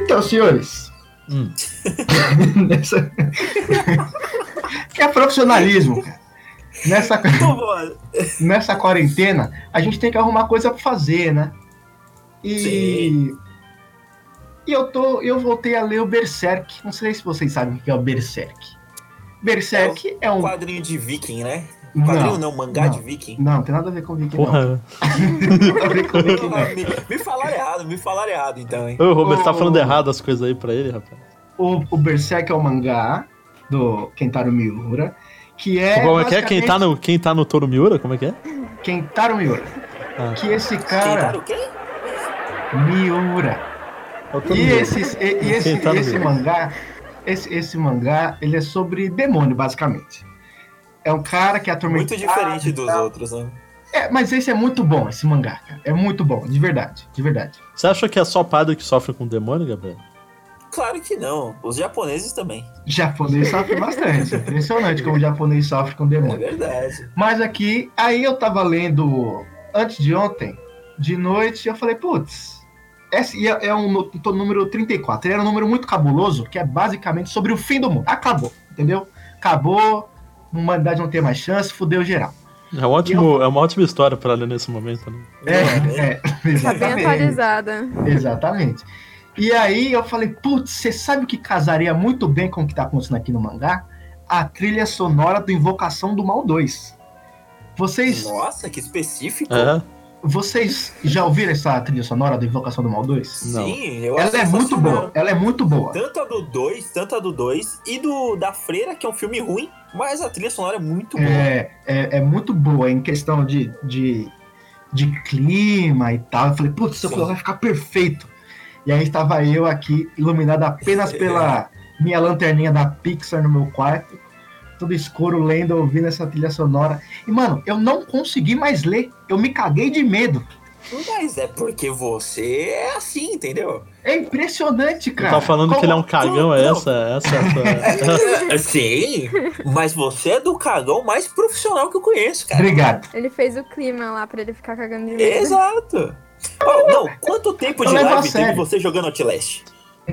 Então, senhores. Hum. nessa... que é profissionalismo, cara. Nessa, Então, nessa quarentena, a gente tem que arrumar coisa pra fazer, né? E. Sim. E eu tô. Eu voltei a ler o Berserk. Não sei se vocês sabem o que é o Berserk. Berserk é, um. Quadrinho de viking, né? Quadrinho não, mangá não. de viking. Não, não tem nada a ver com Viking, não. Porra. Não tem nada a ver com Viking, não. me, me falaram errado, me falaram errado então, hein? Ô, Robert, tá Ô. falando errado as coisas aí pra ele, rapaz. O, o Berserk é o mangá do Kentaro Miura, que é. Como é que é? Quem tá, no, quem tá no Toro Miura? Como é que é? Kentaro Miura. Ah. Que esse Quem cara. tá o quê? Miura. É o E Miura. esse, e, e esse, Quem tá esse mangá, esse, esse mangá, ele é sobre demônio, basicamente. É um cara que é atormentado. Muito diferente dos outros, né? É, mas esse é muito bom, esse mangá, cara. É muito bom, de verdade, de verdade. Você acha que é só padre que sofre com demônio, Gabriel? Claro que não. Os japoneses também. Japonês sofre bastante. Impressionante como o japonês sofre com É demônio. verdade. Mas aqui, aí eu tava lendo antes de ontem, de noite, eu falei, putz, esse é, é um número 34. Ele era um número muito cabuloso, que é basicamente sobre o fim do mundo. Acabou, entendeu? Acabou, a humanidade não tem mais chance, fudeu geral. É, um ótimo, é uma ótima história pra ler nesse momento, né? É, Não, é, Tá bem atualizada. Exatamente. E aí eu falei, putz, você sabe o que casaria muito bem com o que tá acontecendo aqui no mangá? A trilha sonora do Invocação do Mal 2. Vocês, Nossa, que específico. É, vocês já ouviram essa trilha sonora do Invocação do Mal 2? Não. Sim, eu acho Ela é muito boa, ela é muito boa. Tanto a do 2, tanto a do 2 e do da Freira, que é um filme ruim, mas a trilha sonora é muito boa. É, é, é muito boa em questão de, de, de clima e tal. Eu falei, putz, Sim. vai ficar perfeito. E aí estava eu aqui, iluminado apenas pela minha lanterninha da Pixar no meu quarto, tudo escuro, lendo, ouvindo essa trilha sonora. E, mano, eu não consegui mais ler. Eu me caguei de medo. Mas é porque você é assim, entendeu? É impressionante, eu cara. tava falando que ele é um cagão, é Não. essa, essa, essa. Sim, mas você é do cagão mais profissional que eu conheço, cara. Obrigado. Ele fez o clima lá pra ele ficar cagando de medo. Exato. Oh, não, quanto tempo de live teve você jogando Outlast?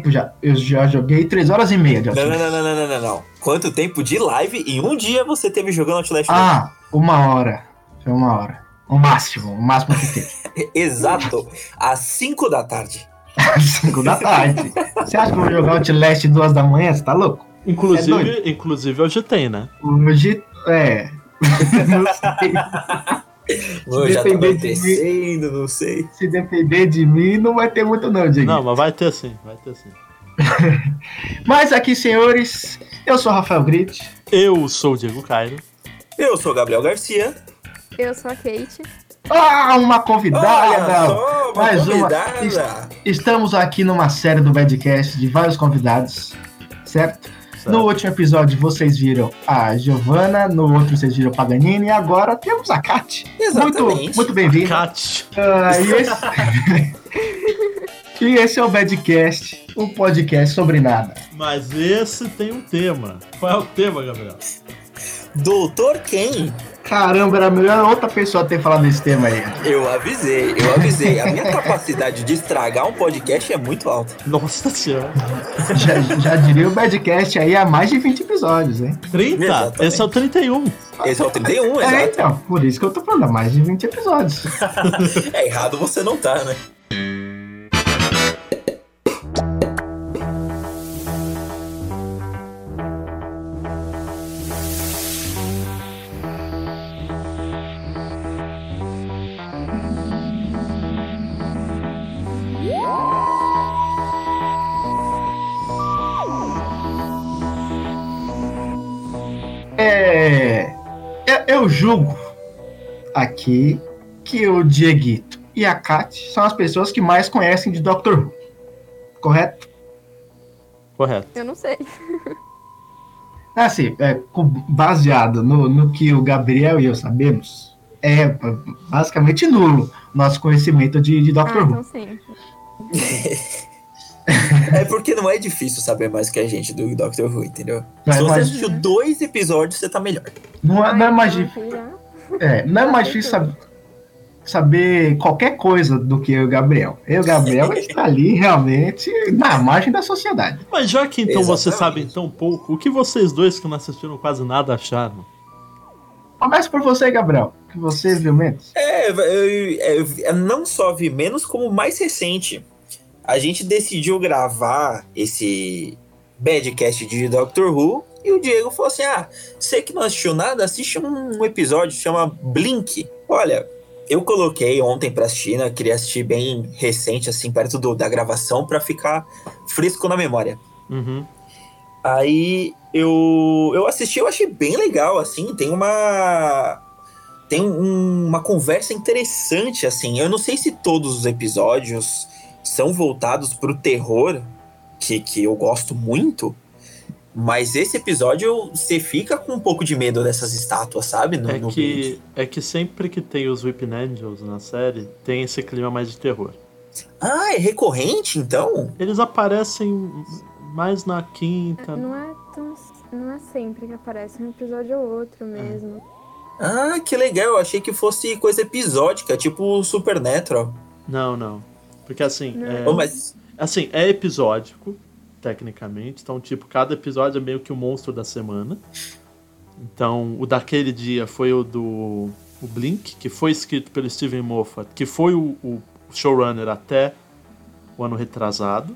Eu já, eu já joguei três horas e meia de Não, não, Outlast. não, não, não, não, não. Quanto tempo de live em um dia você teve jogando Outlast? Ah, uma hora. Foi uma hora. O máximo, o máximo que teve. Exato, às 5 da tarde. Às 5 da tarde. Você acha que eu vou jogar Outlast duas da manhã? Você tá louco? É Inclusive, doido. inclusive hoje tem, né? Hoje, é. Não sei. Eu já tá depender de acontecendo, não sei. Se depender de mim, não vai ter muito, não, Diego. Não, mas vai ter sim, vai ter sim. Mas aqui, senhores, eu sou o Rafael Grit. Eu sou o Diego Cairo. Eu sou o Gabriel Garcia. Eu sou a Kate. Ah, uma convidada! só, uma mais uma. convidada. Estamos aqui numa série do Badcast de vários convidados, certo? Certo. No último episódio vocês viram a Giovana, no outro vocês viram o Paganini e agora temos a Kat. Muito, Exatamente. muito bem-vinda. Cat. Ah, e, esse... e esse é o Badcast, um podcast sobre nada. Mas esse tem um tema. Qual é o tema, Gabriel? Doutor quem? Caramba, era melhor outra pessoa ter falado esse tema aí. Eu avisei, eu avisei. A minha capacidade de estragar um podcast é muito alta. Nossa senhora. Já, já diria o Badcast aí há mais de 20 episódios, hein? 30? Exatamente. Esse é o 31. Esse é o 31, É, exato. então, por isso que eu tô falando, há mais de 20 episódios. É errado você não tá, né? Julgo aqui que o Dieguito e a Kat são as pessoas que mais conhecem de Doctor Who. Correto? Correto. Eu não sei. Assim, é, baseado no, no que o Gabriel e eu sabemos, é basicamente nulo nosso conhecimento de, de Ah, Doctor Who. então sim. É porque não é difícil saber mais que a gente do Doctor Who, entendeu? Não é Se você assistiu dois episódios, você tá melhor. Não é, não é mais Ai, difícil. É, não é mais difícil saber. saber qualquer coisa do que eu e o Gabriel. Eu e o Gabriel está ali realmente na margem da sociedade. Mas já que então vocês Exatamente. sabem tão pouco, o que vocês dois que não assistiram quase nada acharam? Começa por você, Gabriel, que você viu menos. É, eu, eu- eu não só vi menos, como mais recente. A gente decidiu gravar esse Badcast de Doctor Who e o Diego falou assim: Ah, você que não assistiu nada, assiste um, episódio que chama Blink. Olha, eu coloquei ontem pra assistir, né? Queria assistir bem recente, assim, perto do- da gravação, pra ficar fresco na memória. Uhum. Aí eu, eu assisti, eu achei bem legal, assim, tem uma. Tem um- uma conversa interessante, assim. Eu não sei se todos os episódios são voltados pro terror, que, que eu gosto muito. Mas esse episódio você fica com um pouco de medo dessas estátuas, sabe? No, É no que, é que sempre que tem os Weeping Angels na série, tem esse clima mais de terror. Ah, é recorrente então? Eles aparecem mais na quinta. Não é tão. Não é sempre que aparece, um episódio ou outro mesmo. Ah, que legal. Eu achei que fosse coisa episódica, tipo Supernatural. Não, não. Porque assim, Não. é, mas. assim, é episódico, tecnicamente. Então, tipo, cada episódio é meio que o monstro da semana. Então, o daquele dia foi o do o Blink, que foi escrito pelo Steven Moffat, que foi o, o showrunner até o ano retrasado.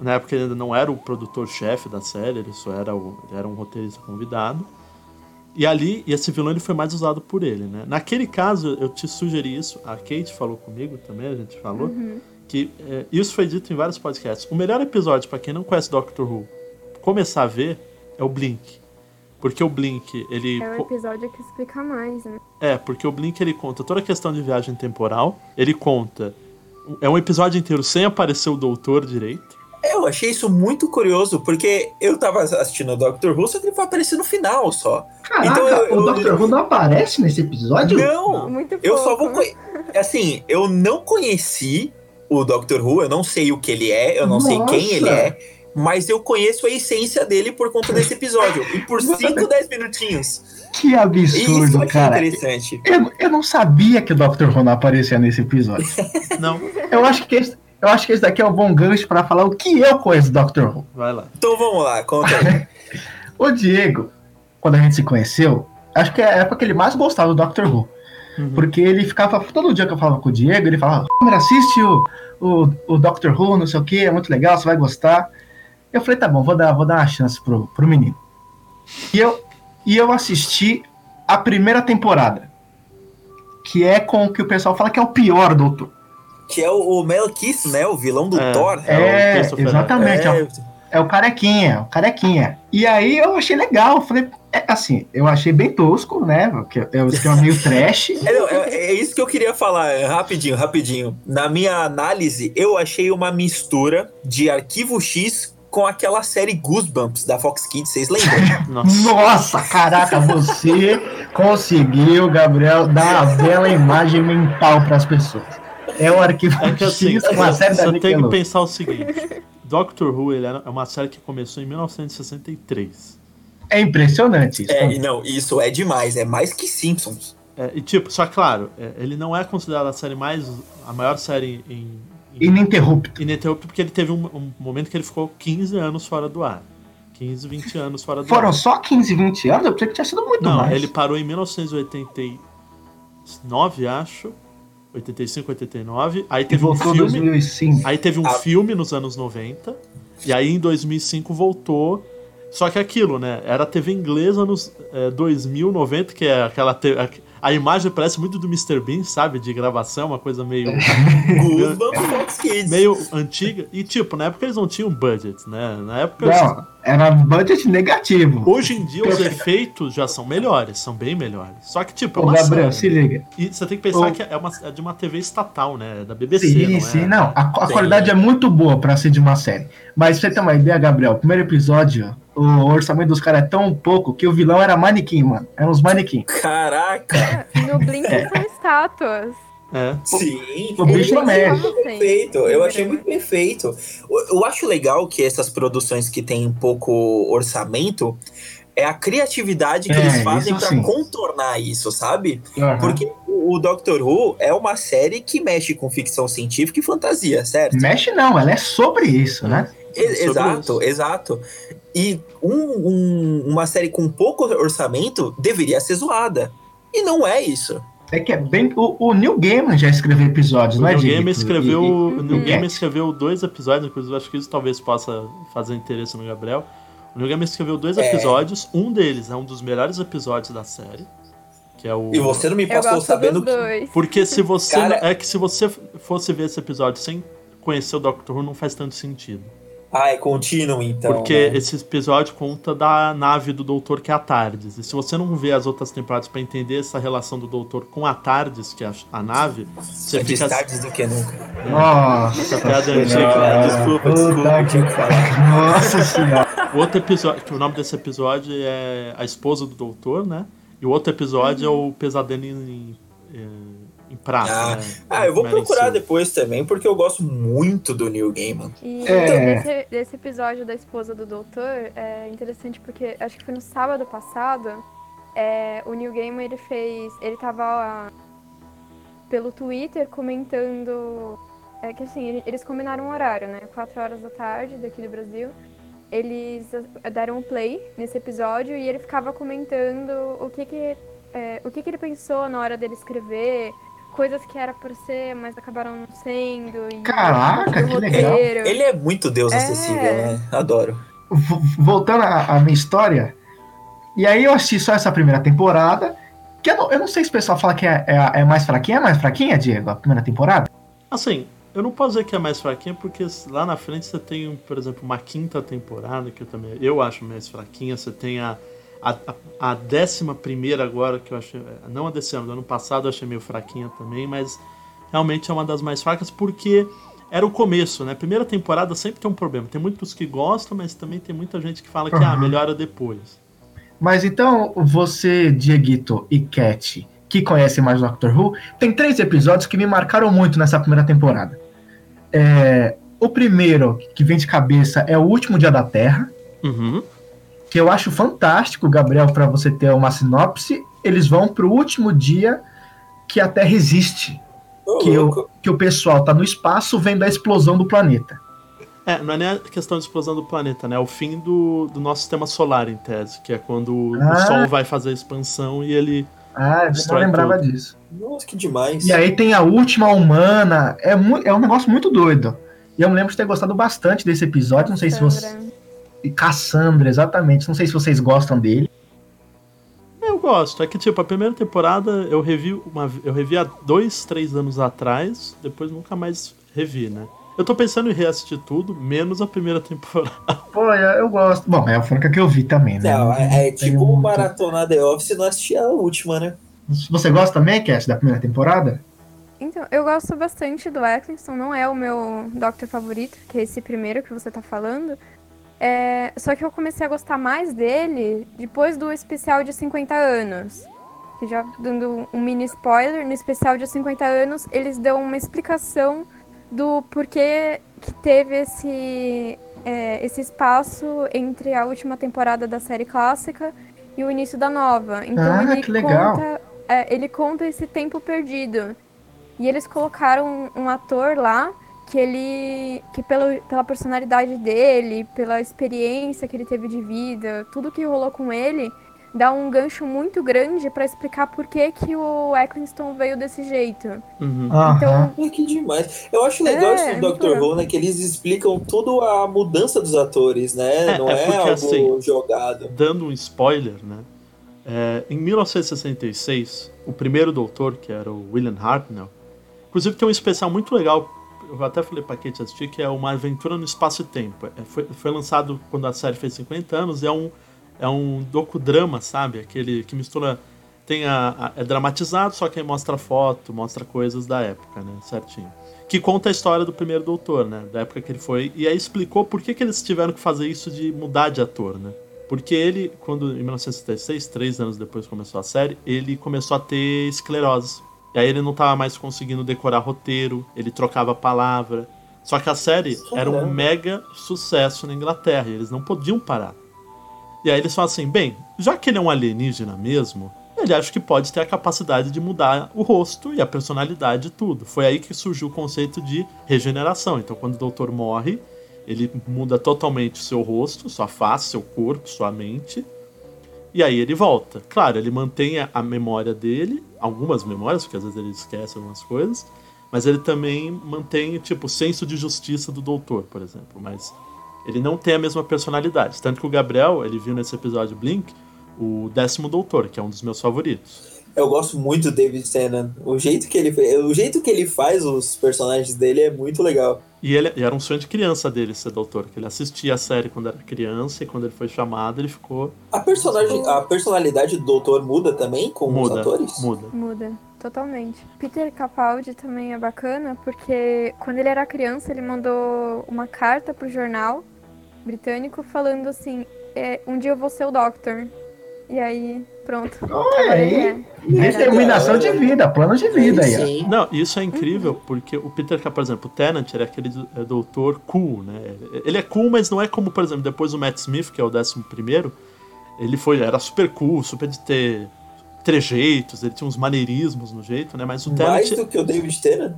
Na época ele ainda não era o produtor-chefe da série, ele só era, o, ele era um roteirista convidado. E ali, e esse vilão ele foi mais usado por ele, né? Naquele caso, eu te sugeri isso, a Kate falou comigo também, a gente falou, que é, isso foi dito em vários podcasts. O melhor episódio, pra quem não conhece Doctor Who, começar a ver, é o Blink. Porque o Blink, ele. É o episódio que explica mais, né? é, porque o Blink ele conta toda a questão de viagem temporal. Ele conta. É um episódio inteiro sem aparecer o doutor direito. Eu achei isso muito curioso, porque eu tava assistindo o Doctor Who, só que ele vai aparecer no final só. Caraca, Então eu- o eu- Dr. Who não aparece nesse episódio? Não! Muito Eu só vou. Assim, eu não conheci o Doctor Who, eu não sei o que ele é, eu não sei Nossa! quem ele é, mas eu conheço a essência dele por conta desse episódio. E por 5, 10 minutinhos. Que E isso eu absurdo, achei cara. interessante. Eu, eu não sabia que o Dr. Who não aparecia nesse episódio. Não, Eu acho que esse, eu acho que esse daqui é um bom gancho pra falar o que eu conheço do Dr. Who. vai lá. Então vamos lá, conta aí. O Diego, quando a gente se conheceu, acho que é a época que ele mais gostava do Dr. Who. Uhum. Porque ele ficava, todo dia que eu falava com o Diego, ele falava, assiste o, o, o Dr. Who, não sei o que, é muito legal, você vai gostar. Eu falei, tá bom, vou dar, vou dar uma chance pro, pro menino. E eu, e eu assisti a primeira temporada. Que é com o que o pessoal fala que é o pior doutor. que é o, o Mel Gibson, né? O vilão do É. Thor. É o É, Christopher exatamente. É, É, o- é o carequinha, o carequinha. E aí eu achei legal. eu Falei, é, assim, eu achei bem tosco, né? Porque é o esquema meio trash. É, não, é- é isso que eu queria falar, é, rapidinho, rapidinho. Na minha análise, eu achei uma mistura de Arquivo X com aquela série Goosebumps da Fox Kids, vocês lembram? Nossa. Nossa, caraca, você conseguiu, Gabriel, dar uma bela imagem mental para as pessoas. É o arquivo É que assim, X, uma série da você tem que pensar o seguinte: Doctor Who ele é uma série que começou em 1963. É impressionante isso. é, e não, isso é demais, é mais que Simpsons. É, e tipo, só claro, é, ele não é considerado a série mais. a maior série em. em Ininterrupto. ininterrupto, porque ele teve um, um momento que ele ficou 15 anos fora do ar. 15, 20 anos fora do Foram ar. só 15, 20 anos? Eu pensei que tinha sido muito Não, mais. ele parou em 1989, acho. 85, 89. Aí E teve um voltou em filme. 2005. Aí teve um Ah. filme nos anos 90. E aí em 2005 voltou. Só que aquilo, né? Era TV inglesa nos é, 2000, 90, que é aquela. te- a, a imagem parece muito do Mr. Bean, sabe? De gravação, uma coisa meio. Kids. meio antiga. E tipo, na época eles não tinham budget, né? Na época. eles- Não, era budget negativo. Hoje em dia os efeitos já são melhores, são bem melhores. Só que, tipo, é Ô, Gabriel, se série. liga. E você tem que pensar Ô. que é, uma, é de uma TV estatal, né? É Da BBC, Sim, não é? sim, não. A, a qualidade é muito boa pra ser de uma série. Mas pra você ter uma ideia, Gabriel, o primeiro episódio, o orçamento dos caras é tão pouco que o vilão era manequim, mano. Eram uns manequim. Caraca, No Blink são estátuas. É. sim. O bicho Eles mexe. estavam sem. Perfeito, eu achei muito perfeito. Eu- Eu acho legal que essas produções que têm pouco orçamento, é a criatividade que É, eles fazem sim. contornar isso, sabe? Aham. Porque o Doctor Who é uma série que mexe com ficção científica e fantasia, certo? Mexe não, ela é sobre isso, né? E- sobre exato, isso. exato. E um- um- uma série com pouco orçamento deveria ser zoada. E não é isso. É que é bem. O, o Neil Gaiman já escreveu episódios, O não é, Neil? Gaiman escreveu, E- e- o Neil Gaiman escreveu dois episódios, inclusive acho que isso talvez possa fazer interesse no Gabriel. O Neil Gaiman escreveu dois É. episódios, um deles é um dos melhores episódios da série, que é o E você não me passou sabendo que. Porque se você Cara- é que se você fosse ver esse episódio sem conhecer o Doctor Who não faz tanto sentido. Ah, é contínuo, então. Porque né? esse episódio conta da nave do Doutor que é a Tardes. E se você não vê as outras temporadas pra entender essa relação do Doutor com a Tardes, que é a, nave, você Antes fica tarde do que nunca. Nossa, Essa piada é antiga. Desculpa, desculpa, que- tinha que falar. Nossa senhora. O outro episódio, que o nome desse episódio é A Esposa do Doutor, né? E o outro episódio é o Pesadelo em, em, em Prata, Ah, né? Ah, eu vou procurar depois também, porque eu gosto muito do Neil Gaiman. E É. desse, desse episódio da esposa do doutor é interessante porque acho que foi no sábado passado. é, o Neil Gaiman ele fez. Ele tava ó, pelo Twitter comentando. É que assim, ele- eles combinaram um horário, né? 4 horas da tarde daqui do Brasil. Eles eh, deram um play nesse episódio e ele ficava comentando o que que, é, o que, que ele pensou na hora dele escrever, coisas que era por ser, mas acabaram não sendo. E Caraca, que legal. Ele é muito Deus É. acessível, né? Adoro. V- Voltando à, à minha história. E aí eu assisti só essa primeira temporada. Que eu não, eu não sei se o pessoal fala que é, é, é mais fraquinha. É mais fraquinha, Diego, a primeira temporada? Assim, eu não posso dizer que é mais fraquinha, porque lá na frente você tem, por exemplo, uma quinta temporada, que eu também eu acho mais fraquinha. Você tem a, a, a- a décima primeira agora, que eu achei. Não a desse ano, do ano passado eu achei meio fraquinha também, mas realmente é uma das mais fracas, porque era o começo, né? Primeira temporada sempre tem um problema. Tem muitos que gostam, mas também tem muita gente que fala que ah, Uhum. melhora depois. Mas então, você, Dieguito e Cat, que conhecem mais o Doctor Who, tem três episódios que me marcaram muito nessa primeira temporada. É, o primeiro, que vem de cabeça, é o último dia da Terra, Uhum. Que eu acho fantástico, Gabriel, para você ter uma sinopse. Eles vão pro último dia que a Terra existe, Ô, que, o, que o pessoal tá no espaço vendo a explosão do planeta. É, não é nem a questão de explosão do planeta, né? É o fim do, do nosso sistema solar, em tese, que é quando o Ah. Sol vai fazer a expansão e ele. Ah, eu não lembrava tudo. disso. Nossa, que demais. E aí tem a última humana. É, é um negócio muito doido. E eu me lembro de ter gostado bastante desse episódio. Não sei se você. E Cassandra, exatamente. Não sei se vocês gostam dele. Eu gosto. É que, tipo, a primeira temporada eu revi uma eu revi há dois, três anos atrás, depois nunca mais revi, né? Eu tô pensando em reassistir tudo, menos a primeira temporada. Pô, eu, gosto. Bom, é a única que eu vi também, né? Não, é, é tipo muito- maratona The Office e não assistir a última, né? Você gosta também, Cass, da primeira temporada? Então, eu gosto bastante do Eccleston, não é o meu Doctor favorito, que é esse primeiro que você tá falando. É, só que eu comecei a gostar mais dele depois do especial de 50 anos. Que já dando um mini spoiler, no especial de 50 anos, eles dão uma explicação do porquê que teve esse, é, esse espaço entre a última temporada da série clássica e o início da nova. Então Ah, ele conta. é, ele conta esse tempo perdido. E eles colocaram um ator lá que ele. que pelo, pela personalidade dele, pela experiência que ele teve de vida, tudo que rolou com ele, dá um gancho muito grande pra explicar por que, que o Eccleston veio desse jeito. Uhum. Então, Ai, que demais. Eu acho legal É, isso é do Dr. Who, né? Que eles explicam tudo a mudança dos atores, né? É, não é é, porque, algo assim, jogado. Dando um spoiler, né? É, em 1966, o primeiro doutor, que era o William Hartnell, inclusive tem um especial muito legal, eu até falei pra Kate assistir, que é uma aventura no espaço e tempo. É, foi, foi lançado quando a série fez 50 anos, é um, é um docudrama, sabe? Aquele que mistura. Tem a, a- é dramatizado, só que aí mostra foto, mostra coisas da época, né? Certinho. Que conta a história do primeiro doutor, né? Da época que ele foi. E aí explicou por que, que eles tiveram que fazer isso de mudar de ator, né? Porque ele, quando em 1966, três anos depois começou a série, ele começou a ter esclerose. E aí ele não tava mais conseguindo decorar roteiro, ele trocava palavra. Só que a série era um mega sucesso na Inglaterra, e eles não podiam parar. E aí eles falam assim: bem, já que ele é um alienígena mesmo, ele acha que pode ter a capacidade de mudar o rosto e a personalidade e tudo. Foi aí que surgiu o conceito de regeneração. Então, quando o doutor morre, ele muda totalmente o seu rosto, sua face, seu corpo, sua mente. E aí ele volta. Claro, ele mantém a memória dele, algumas memórias, porque às vezes ele esquece algumas coisas, mas ele também mantém, tipo, o senso de justiça do doutor, por exemplo. Mas ele não tem a mesma personalidade. Tanto que o Gabriel, ele viu nesse episódio Blink, o décimo doutor, que é um dos meus favoritos. Eu gosto muito do David Tennant. O jeito que ele o jeito que ele faz os personagens dele é muito legal. E ele e era um sonho de criança dele ser doutor, que ele assistia a série quando era criança e quando ele foi chamado, ele ficou A personagem, a personalidade do doutor muda também com muda, os atores? muda. Muda, totalmente. Peter Capaldi também é bacana, porque quando ele era criança, ele mandou uma carta pro jornal britânico falando assim: é, um dia eu vou ser o Doctor. E aí, pronto. Aí. é. Determinação de vida, plano de vida aí. Sim. Não, isso é incrível, porque o Peter, Capaldi, por exemplo, o Tennant era aquele do- é, doutor cool, né? Ele é cool, mas não é como, por exemplo, depois o Matt Smith, que é o décimo primeiro, ele foi, era super cool, super de ter trejeitos, ele tinha uns maneirismos no jeito, né? Mas o Mais do que o David Tennant?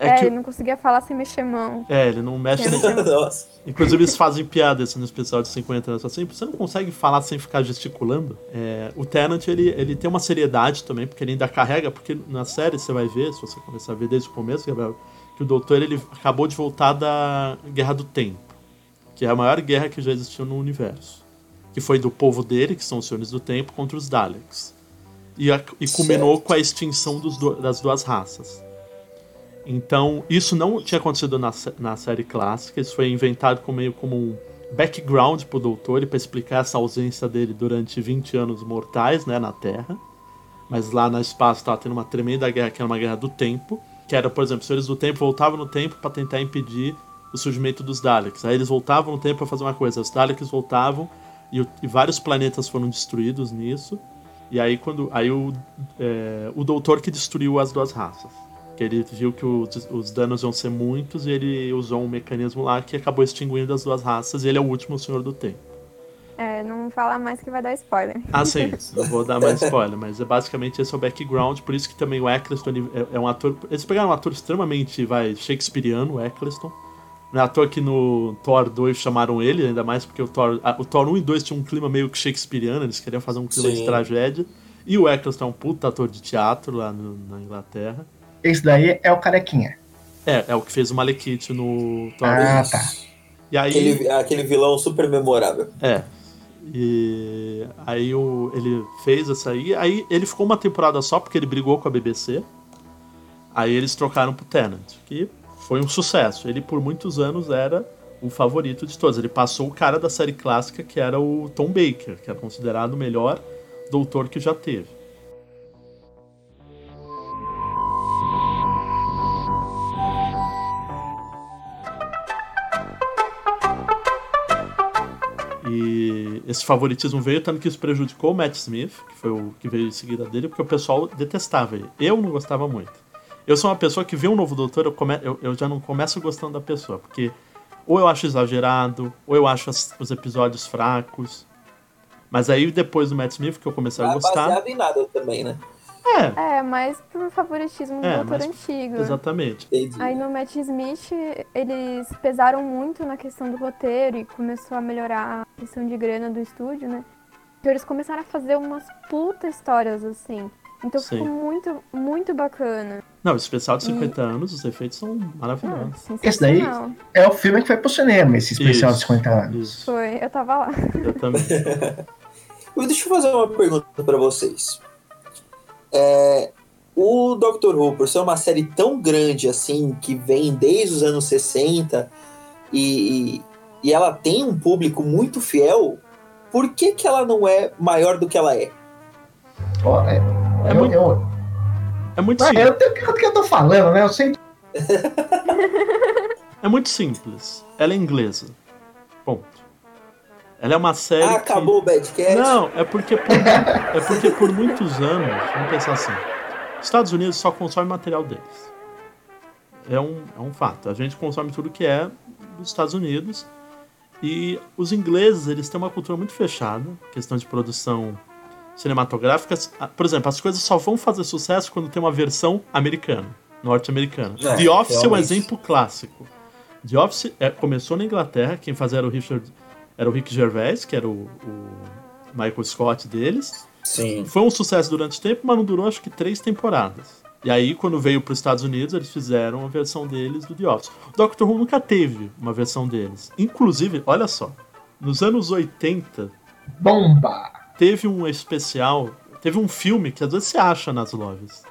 É É, que... ele não conseguia falar sem mexer mão. É, ele não mexe... Sem mexer mão. Nossa. Inclusive eles fazem piada assim, no especial de 50 anos, assim, você não consegue falar sem ficar gesticulando. É, o Tenant, ele, ele tem uma seriedade também, porque ele ainda carrega, porque na série você vai ver, se você começar a ver desde o começo, Gabriel, que o doutor ele acabou de voltar da Guerra do Tempo, que é a maior guerra que já existiu no universo. Que foi do povo dele, que são os Senhores do Tempo, contra os Daleks. E, a- e culminou Certo. com a extinção dos do- das duas raças. Então, isso não tinha acontecido na, na série clássica, isso foi inventado como meio como um background pro doutor e para explicar essa ausência dele durante 20 anos mortais, né, na Terra. Mas lá no espaço estava tendo uma tremenda guerra, que era uma guerra do tempo, que era, por exemplo, os senhores do tempo voltavam no tempo para tentar impedir o surgimento dos Daleks. Aí eles voltavam no tempo para fazer uma coisa, os Daleks voltavam e, e vários planetas foram destruídos nisso. E aí quando aí o, é, o doutor que destruiu as duas raças. Que ele viu que os, os danos iam ser muitos e ele usou um mecanismo lá que acabou extinguindo as duas raças e ele é o último Senhor do Tempo. É, não fala mais que vai dar spoiler. Ah, sim, não vou dar mais spoiler, mas é basicamente esse é o background, por isso que também o Eccleston é, é um ator. Eles pegaram um ator extremamente vai, shakespeariano, o Eccleston. Não é à toa que no Thor 2 chamaram ele, ainda mais porque o Thor, o Thor 1 e 2 tinha um clima meio que shakespeariano, eles queriam fazer um clima de Sim. tragédia. E o Eccleston é um puta ator de teatro lá no- na Inglaterra. Esse daí é o carequinha. É, é o que fez o Malekith no Thor Ah, 1. tá. E aí. Aquele, aquele vilão super memorável. É. E aí o, ele fez essa aí. Aí ele ficou uma temporada só porque ele brigou com a BBC. Aí eles trocaram pro Tennant, que foi um sucesso. Ele por muitos anos era o favorito de todos. Ele passou o cara da série clássica que era o Tom Baker, que era considerado o melhor doutor que já teve. Esse favoritismo veio, tanto que isso prejudicou o Matt Smith, que foi o que veio em seguida dele, porque o pessoal detestava ele. Eu não gostava muito. Eu sou uma pessoa que vê um novo doutor, eu, come- eu- eu já não começo gostando da pessoa, porque ou eu acho exagerado, ou eu acho as- os episódios fracos. Mas aí depois do Matt Smith que eu comecei a Ah, gostar. baseado em nada também, né? É, É, mais por favoritismo do É, doutor mas- antigo. exatamente. Entendi. Aí no Matt Smith, eles pesaram muito na questão do roteiro e começou a melhorar a questão de grana do estúdio, né? Então eles começaram a fazer umas puta histórias assim. Então Sim. ficou muito, muito bacana. Não, o especial de 50 anos, os efeitos são Ah, maravilhosos. Esse daí-. É o filme que foi pro cinema, esse especial Isso. de 50 anos. Isso, Foi, eu tava lá. eu também. Deixa eu fazer uma pergunta pra vocês. É, o Doctor Who, por ser uma série tão grande assim, que vem desde os anos 60 e, e, e ela tem um público muito fiel, por que, que ela não é maior do que ela é? Ó, é, É eu, muito- eu, É muito simples. eu, tenho- o que eu tô falando, né? Eu sei É muito simples. Ela é inglesa. Ela é uma série. Ah, que- acabou o Badcast? Não, é porque, por, é porque por muitos anos, vamos pensar assim, os Estados Unidos só consome material deles. É um, é um fato. A gente consome tudo que é dos Estados Unidos. E os ingleses, eles têm uma cultura muito fechada, questão de produção cinematográfica. Por exemplo, as coisas só vão fazer sucesso quando tem uma versão americana, norte-americana. É, The Office é um exemplo clássico. The Office é, começou na Inglaterra, quem fazia era o Richard, era o Rick Gervais, que era o, o Michael Scott deles. Sim. Foi um sucesso durante o tempo, mas não durou acho que três temporadas. E aí, quando veio para os Estados Unidos, eles fizeram a versão deles do The Office. O Doctor Who nunca teve uma versão deles. Inclusive, olha só, nos anos 80, Bomba! teve um especial, teve um filme que às vezes você acha nas lojas,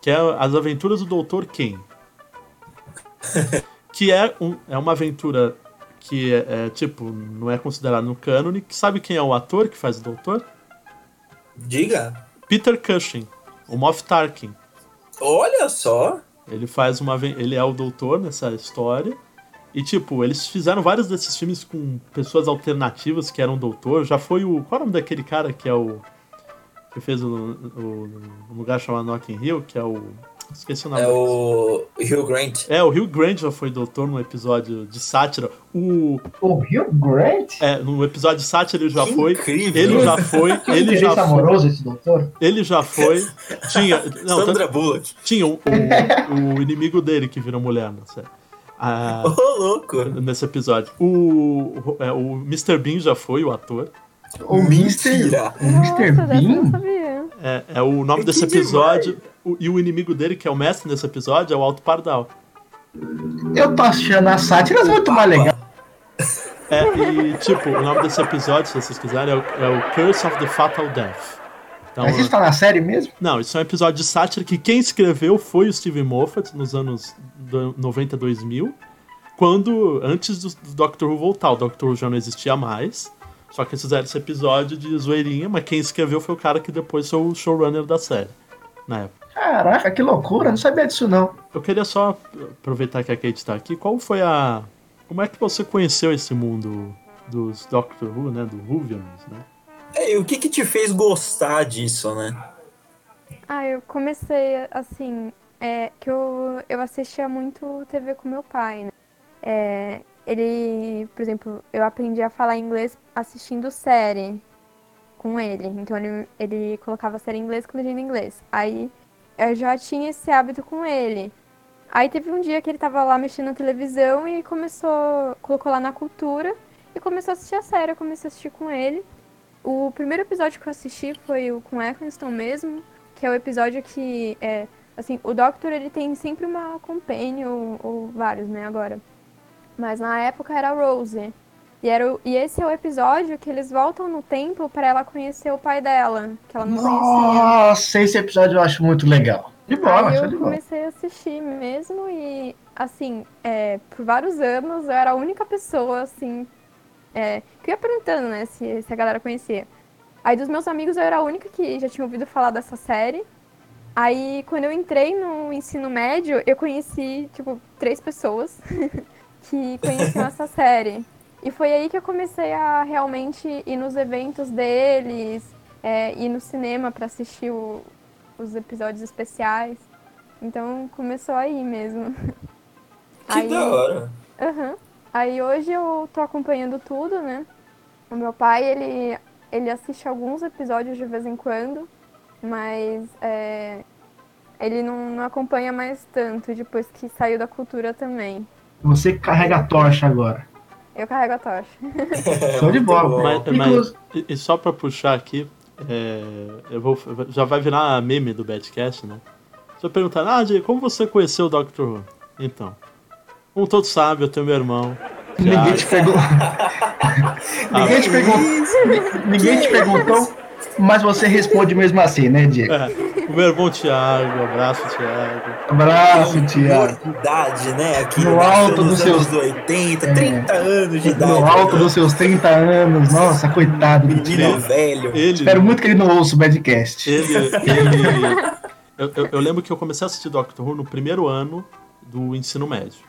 que é As Aventuras do Dr. Ken. que é, um, é uma aventura que é, é, tipo, não é considerado no cânone. Sabe quem é o ator que faz o doutor? Diga. Peter Cushing, o Moff Tarkin. Olha só. Ele faz uma. Ele é o doutor nessa história. E, tipo, eles fizeram vários desses filmes com pessoas alternativas que eram doutor. Já foi o. Qual é o nome daquele cara que é o. Que fez o, o, lugar chamado Notting Hill, que é o. Esqueci o nome. É o Hugh Grant. É, o Hugh Grant já foi doutor num episódio de sátira. O. O Hugh Grant? É, no episódio de sátira ele já Que foi. incrível. Ele já foi. Que Ele já foi. amoroso esse doutor? Ele já foi. Tinha. Não, Sandra tanto- Bullock. tinha o, o, o inimigo dele que virou mulher, não sei. Ah, Ô, louco. nesse episódio. O, é, o Mr. Bean já foi o ator. O. Mr. O Mr. Nossa, dessa eu não Bean? É, é o nome Que desse episódio. o- e o inimigo dele, que é o mestre nesse episódio, é o Alto Pardal. Eu tô achando as sátiras muito mais legal. É, e tipo, o nome desse episódio, se vocês quiserem, é o, é o Curse of the Fatal Death. Então, Mas isso tá na série mesmo? Não, isso é um episódio de sátira que quem escreveu foi o Steven Moffat nos anos do- 90 2000, quando antes do, do Doctor Who voltar, o Doctor Who já não existia mais. Só que eles fizeram esse episódio de zoeirinha, mas quem escreveu foi o cara que depois foi o showrunner da série, na época. Caraca, que loucura, não sabia disso não. Eu queria só aproveitar que a Kate tá aqui, qual foi a como é que você conheceu esse mundo dos Doctor Who, né, do Whovians, né? É, e o que que te fez gostar disso, né? Ah, eu comecei, assim, é, que eu, eu assistia muito TV com meu pai, né? É, ele, por exemplo, eu aprendi a falar inglês assistindo série com ele. Então ele, ele colocava a série em inglês com legenda em inglês. Aí eu já tinha esse hábito com ele. Aí teve um dia que ele tava lá mexendo na televisão e começou, colocou lá na cultura e começou a assistir a série. Eu comecei a assistir com ele. O primeiro episódio que eu assisti foi o com Eccleston mesmo, que é o episódio que é assim, o Doctor ele tem sempre uma companion ou vários, né, agora. Mas na época era a Rose. E, era o- e esse é o episódio que eles voltam no tempo para ela conhecer o pai dela, que ela não conhecia. Nossa, esse episódio eu acho muito legal. De bola, Aí eu de bola. comecei a assistir mesmo e, assim, é, por vários anos eu era a única pessoa, assim, é, que eu ia perguntando, né, se, se a galera conhecia. Aí dos meus amigos eu era a única que já tinha ouvido falar dessa série. Aí quando eu entrei no ensino médio, eu conheci, tipo, três pessoas que conheciam essa série. E foi aí que eu comecei a realmente ir nos eventos deles, é, ir no cinema para assistir o- os episódios especiais. Então começou aí mesmo. Que Aí- da hora. Aham. Aí hoje eu tô acompanhando tudo, né? O meu pai, ele, ele assiste alguns episódios de vez em quando, mas é, ele não, não acompanha mais tanto depois que saiu da cultura também. Você carrega a tocha agora. Eu carrego a tocha. Show de bola. Mas, mas- e- e só pra puxar aqui, é, eu vou, já vai virar a meme do Badcast, né? Se eu perguntar, ah, como você conheceu o Doctor Who? Então, como todos sabem, eu tenho meu irmão. Ninguém te perguntou. ninguém, te perguntou ninguém te perguntou, mas você responde mesmo assim, né, Diego? É, o meu irmão Thiago, abraço, Thiago. Abraço, Tiago. idade, né? Aqui No alto nos dos anos seus- 80, 30 anos de idade. No alto né? dos seus 30 anos. Nossa, coitado do Menino Tiago. velho. Ele, Espero muito que ele não ouça o Badcast. ele, ele eu, eu- eu lembro que eu comecei a assistir Doctor Who no primeiro ano do ensino médio.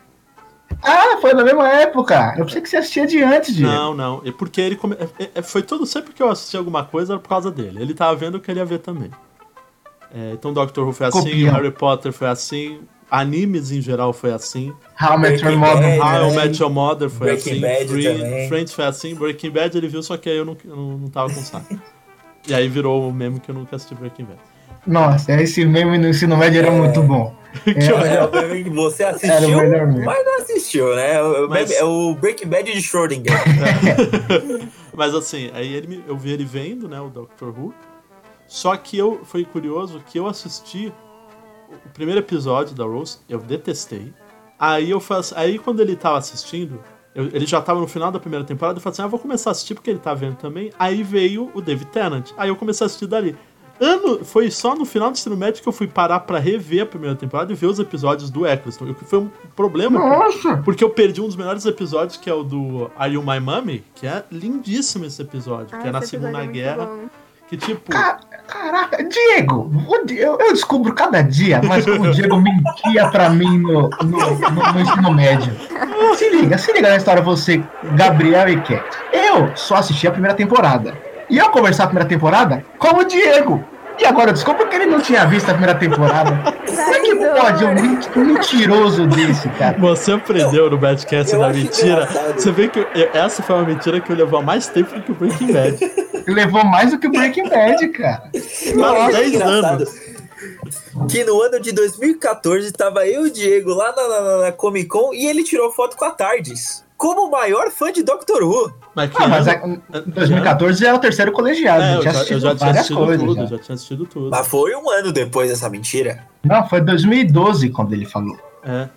Ah, foi na mesma época. Eu pensei que você assistia de antes, Diego. Não, não. É porque ele come... é- é- foi tudo sempre que eu assisti alguma coisa era por causa dele. Ele tava vendo, eu queria ver também. É, então Doctor Who foi assim, Copião. Harry Potter foi assim, animes em geral foi assim. How I Met Your Mother. Bad, How I né? Met Your Mother foi Breaking assim. Bad Free-. Friends foi assim. Breaking Bad ele viu, só que aí eu não, eu não, não tava com saco. e aí virou o meme que eu nunca assisti Breaking Bad. Nossa, esse meme no ensino médio era muito bom. É, É, você assistiu, mas não assistiu, né? O- Mas- É o Breaking Bad de Schrödinger. Mas assim, aí ele, eu vi ele vendo, né, o Doctor Who. Só que eu foi curioso que eu assisti o primeiro episódio da Rose, eu detestei. Aí eu faço, aí quando ele tava assistindo, eu- ele já tava no final da primeira temporada, eu falei assim: "Ah, vou começar a assistir porque ele tá vendo também". Aí veio o David Tennant. Aí eu comecei a assistir dali. Ano, foi só no final do ensino médio que eu fui parar pra rever a primeira temporada e ver os episódios do Eccleston. O que foi um problema Nossa! porque eu perdi um dos melhores episódios, que é o do Are You My Mummy? Que é lindíssimo esse episódio, Ah, que é na esse episódio Segunda é Guerra. bom. Que tipo. Ca- Caraca, Diego, eu, eu descubro cada dia, mas como o Diego mentia pra mim no, no, no- no ensino médio. Se liga, se liga na história, você, Gabriel e Cat. Eu só assisti a primeira temporada. E eu conversar a primeira temporada com o Diego. E agora eu descubro que ele não tinha visto a primeira temporada. Como é que pode um men- um mentiroso desse, cara? Você aprendeu no Badcast da mentira. Você vê que essa foi uma mentira que eu levou mais tempo do que o Breaking Bad. Levou mais do que o Breaking Bad, cara. É 10 engraçado anos. Que no ano de 2014 tava eu e o Diego lá na, na- na Comic Con e ele tirou foto com a Tardes. Como o maior fã de Doctor Who. Mas que Ah, mas é- em 2014 já era o terceiro colegiado. É, já eu tinha já, eu assistido já tinha várias assistido coisas. tudo, já. já tinha assistido tudo. Mas foi um ano depois dessa mentira. Não, foi 2012 quando ele falou. É,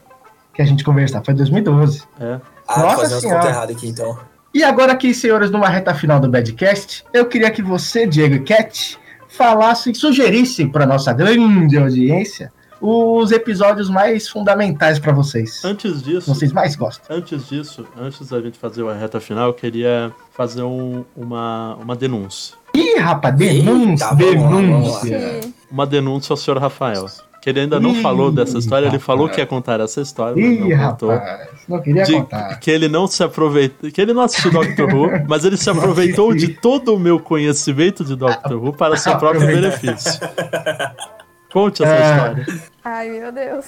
Que a gente conversava. Foi 2012. é. Ah, Nossa Senhora. contas erradas aqui então. E agora aqui, senhores, numa reta final do Badcast, eu queria que você, Diego e Cat, falassem, sugerissem para nossa grande audiência os episódios mais fundamentais para vocês. Antes disso, vocês mais gostam. antes disso, antes da gente fazer a reta final, eu queria fazer um- uma, uma denúncia. Ih, rapaz, denúncia, Eita, denúncia. Uma denúncia ao senhor Rafael. Que ele ainda não Ih, falou dessa história, ele rapaz. falou que ia contar essa história, mas Ih, não contou. rapaz, não queria de contar. que ele não se aproveitou, que ele não assistiu Doctor Who, mas ele se aproveitou de todo o meu conhecimento de Doctor Who para seu próprio benefício. Conte essa É. história. Ai, meu Deus.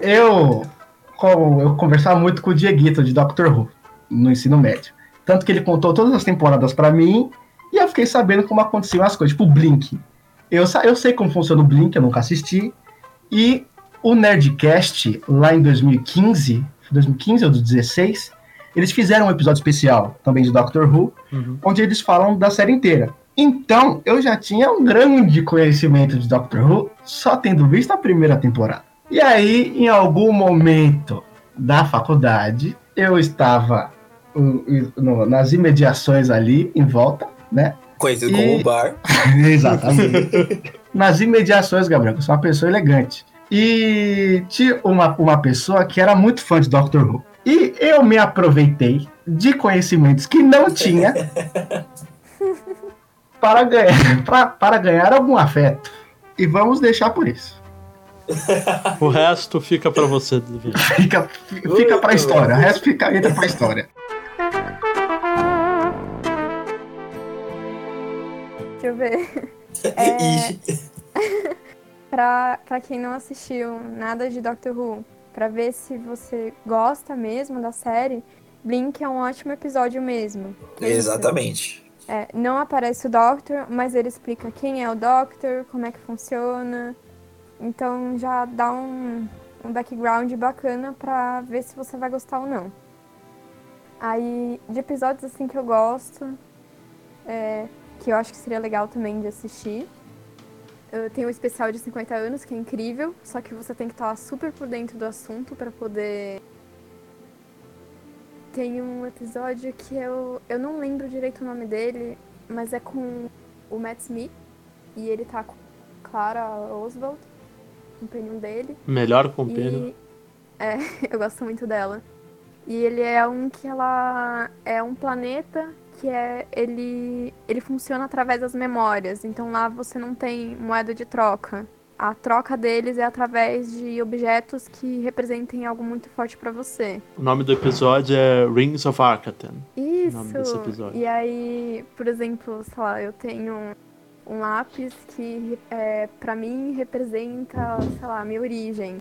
Eu, como eu conversava muito com o Dieguito de Doctor Who no ensino médio. Tanto que ele contou todas as temporadas pra mim e eu fiquei sabendo como aconteciam as coisas. Tipo o Blink. Eu, sa- eu sei como funciona o Blink, eu nunca assisti. E o Nerdcast, lá em 2015, 2015 ou 2016, eles fizeram um episódio especial também de Doctor Who, Uhum. onde eles falam da série inteira. Então, eu já tinha um grande conhecimento de Doctor Who, só tendo visto a primeira temporada. E aí, em algum momento da faculdade, eu estava uh, no- nas imediações ali, em volta, né? Conhecido E- como bar. Exatamente. Nas imediações, Gabriel, eu sou uma pessoa elegante. E tinha uma, uma pessoa que era muito fã de Doctor Who. E eu me aproveitei de conhecimentos que não tinha para ganhar, pra- para ganhar algum afeto. E vamos deixar por isso. O resto fica pra você. Fica, fica pra história. O resto fica, entra pra história. Deixa eu ver. É, pra, pra quem não assistiu nada de Doctor Who, pra ver se você gosta mesmo da série, Blink é um ótimo episódio mesmo. Exatamente. É, não aparece o Doctor, mas ele explica quem é o Doctor, como é que funciona. Então já dá um, um background bacana pra ver se você vai gostar ou não. Aí, de episódios assim que eu gosto, é, que eu acho que seria legal também de assistir. Tenho o especial de 50 anos, que é incrível, só que você tem que estar super por dentro do assunto pra poder. Tem um episódio que eu, eu não lembro direito o nome dele, mas é com o Matt Smith e ele tá com Clara Oswald, companion dele. Melhor companheiro. E, é, eu gosto muito dela. E ele é um que ela é um planeta que é ele ele funciona através das memórias. Então lá você não tem moeda de troca. A troca deles é através de objetos que representem algo muito forte pra você. O nome do episódio é Rings of Arcaten. Isso. nome desse episódio. E aí, por exemplo, sei lá, eu tenho um lápis que é, para mim representa, sei lá, a minha origem.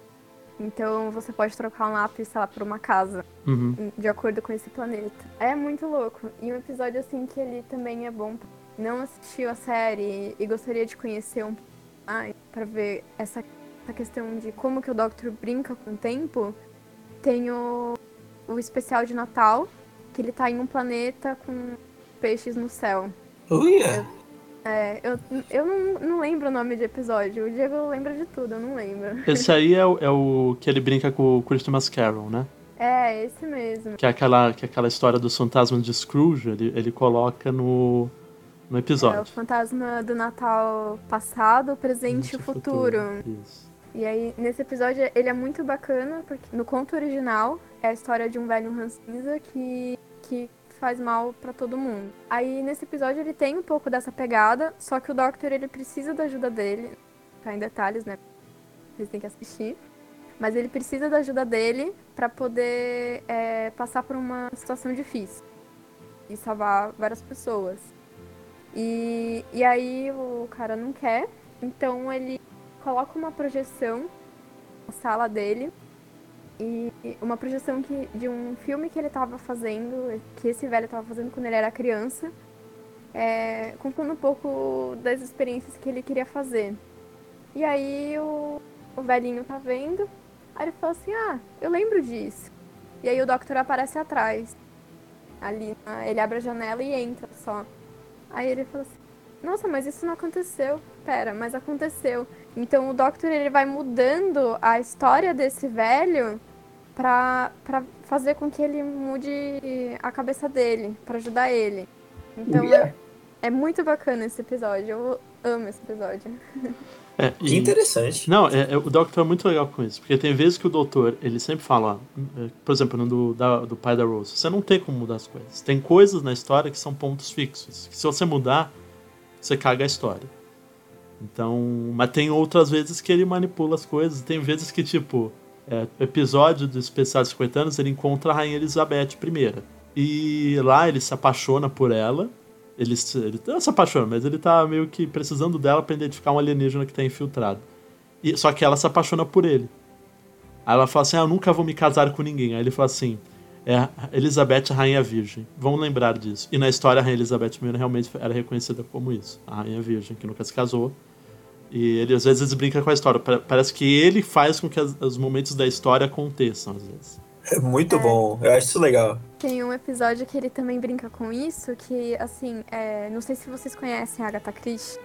Então você pode trocar um lápis, sei lá, por uma casa, Uhum. de acordo com esse planeta. É muito louco. E um episódio assim que ele também é bom. Não assistiu a série e gostaria de conhecer um pouco mais pra ver essa, essa questão de como que o Doctor brinca com o tempo. Tem o, o especial de Natal, que ele tá em um planeta com peixes no céu. Uia. É, eu, eu não, não lembro o nome de episódio. O Diego lembra de tudo, eu não lembro. Esse aí é o, é o que ele brinca com o Christmas Carol, né? É, esse mesmo. Que é aquela, que é aquela história dos fantasmas de Scrooge, ele, ele coloca no, no É o episódio. fantasma do Natal passado, presente e futuro. Isso. E aí, nesse episódio, ele é muito bacana, porque no conto original é a história de um velho rancinza que, que faz mal pra todo mundo. Aí, nesse episódio, ele tem um pouco dessa pegada, só que o Doctor, ele precisa da ajuda dele. Tá em detalhes, né? Vocês têm que assistir. Mas ele precisa da ajuda dele pra poder é, passar por uma situação difícil. E salvar várias pessoas. E, e aí, o cara não quer, então ele coloca uma projeção na sala dele e uma projeção que, de um filme que ele estava fazendo, que esse velho estava fazendo quando ele era criança, é, contando um pouco das experiências que ele queria fazer. E aí o, o velhinho tá vendo, aí ele fala assim, ah, eu lembro disso. E aí o Doctor aparece atrás. Ali, ele abre a janela e entra só. Aí ele fala assim, nossa, mas isso não aconteceu. Pera, mas aconteceu. Então o Doctor ele vai mudando a história desse velho pra, pra fazer com que ele mude a cabeça dele, pra ajudar ele. Então Uia. é, é muito bacana esse episódio. Eu amo esse episódio. É, Que e- interessante. Não, é, é- o Doctor é muito legal com isso, porque tem vezes que o Doutor, ele sempre fala, ó, é, por exemplo, no do, da- do pai da Rose, você não tem como mudar as coisas. Tem coisas na história que são pontos fixos, que se você mudar, você caga a história. Então, mas tem outras vezes que ele manipula as coisas, tem vezes que, tipo, é, episódio do Especial 50 anos, ele encontra a Rainha Elizabeth I. E lá ele se apaixona por ela, ele, ele não se apaixona, mas ele tá meio que precisando dela pra identificar um alienígena que tá infiltrado. E, só que ela se apaixona por ele. Aí ela fala assim: ah, eu nunca vou me casar com ninguém. Aí ele fala assim: é Elizabeth, Rainha Virgem. Vamos lembrar disso. E na história, a Rainha Elizabeth I realmente era reconhecida como isso: a Rainha Virgem, que nunca se casou. E ele às vezes brinca com a história. Pa- Parece que ele faz com que as- os momentos da história aconteçam, às vezes. É muito bom. Eu acho isso legal. Tem um episódio que ele também brinca com isso, que, assim, é, não sei se vocês conhecem a Agatha Christie.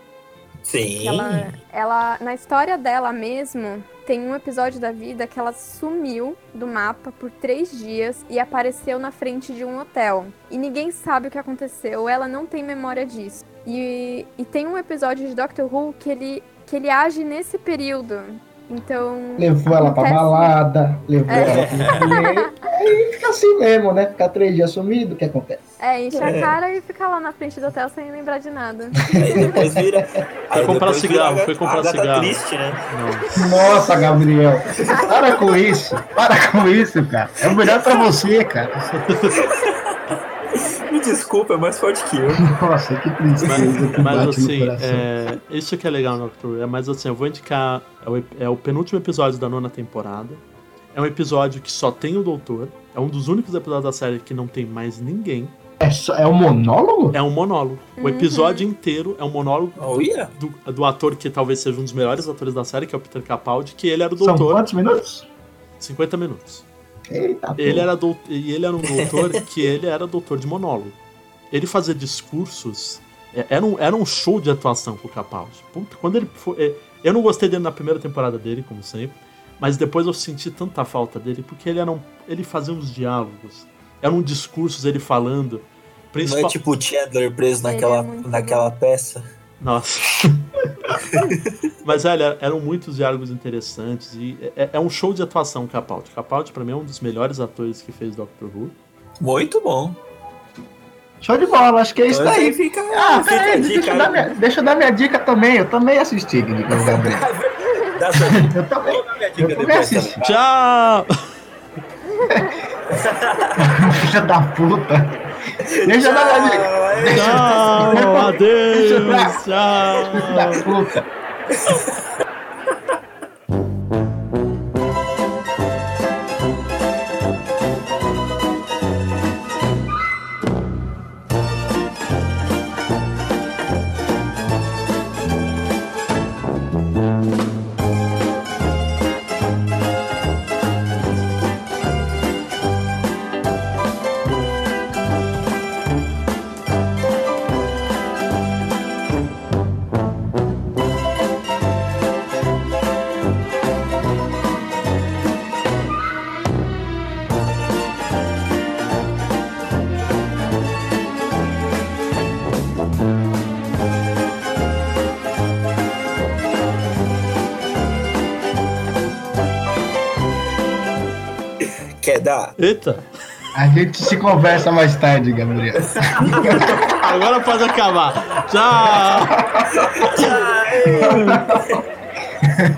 Sim. ela, ela, na história dela mesmo, tem um episódio da vida que ela sumiu do mapa por três dias e apareceu na frente de um hotel. E ninguém sabe o que aconteceu, ela não tem memória disso. E, e tem um episódio de Doctor Who que ele, que ele age nesse período. Então. Levou ela pra acontece- balada, levou É. ela pra comer. Aí fica assim mesmo, né? Ficar três dias sumido, o que acontece? É, enche a É. cara e fica lá na frente do hotel sem lembrar de nada. Aí depois vira. Aí comprar vira cigarro, a- foi comprar cigarro. Christie, né? Não. Nossa, Gabriel, para com isso, para com isso, cara. É o melhor pra você, cara. Desculpa, é mais forte que eu. Nossa, que tristeza que Mas assim, é, isso que é legal no Doctor Who. É, mas assim, eu vou indicar. É o, é o penúltimo episódio da nona temporada. É um episódio que só tem o Doutor. É um dos únicos episódios da série que não tem mais ninguém. É, só, é um monólogo? É um monólogo. O Uhum. episódio inteiro é um monólogo Oh, yeah. do, do ator que talvez seja um dos melhores atores da série, que é o Peter Capaldi, que ele era o São doutor. quantos minutos? 50 minutos. Eita, Ele pô. era doutor, e ele era um doutor que ele era doutor de monólogo. Ele fazia discursos. é, Era um, era um show de atuação com o Capaldi. Puta, quando ele foi, é, eu não gostei dele na primeira temporada dele, como sempre. Mas depois eu senti tanta falta dele, porque ele era um, ele fazia uns diálogos. Eram discursos ele falando. Não Principal... é tipo o Chandler preso naquela, é naquela peça. Nossa. Mas olha, eram muitos diálogos interessantes e é, é um show de atuação Capaldi. Capaldi pra mim é um dos melhores atores que fez Doctor Who. Muito bom. Show de bola, acho que é isso Então, aí. assim, fica, Ah, fica a peraí, deixa, dica. eu dar minha, deixa eu dar minha dica também. Eu também assisti Dicas da Gabriel. Dá sua dica. Eu também. Dica Eu também depois assisti. também. Tchau! Filha da puta. Deixa eu dar dica. Tchau! Adeus! Da Tchau! puta. Eita! A gente se conversa mais tarde, Gabriel. Agora pode acabar. Tchau! Tchau!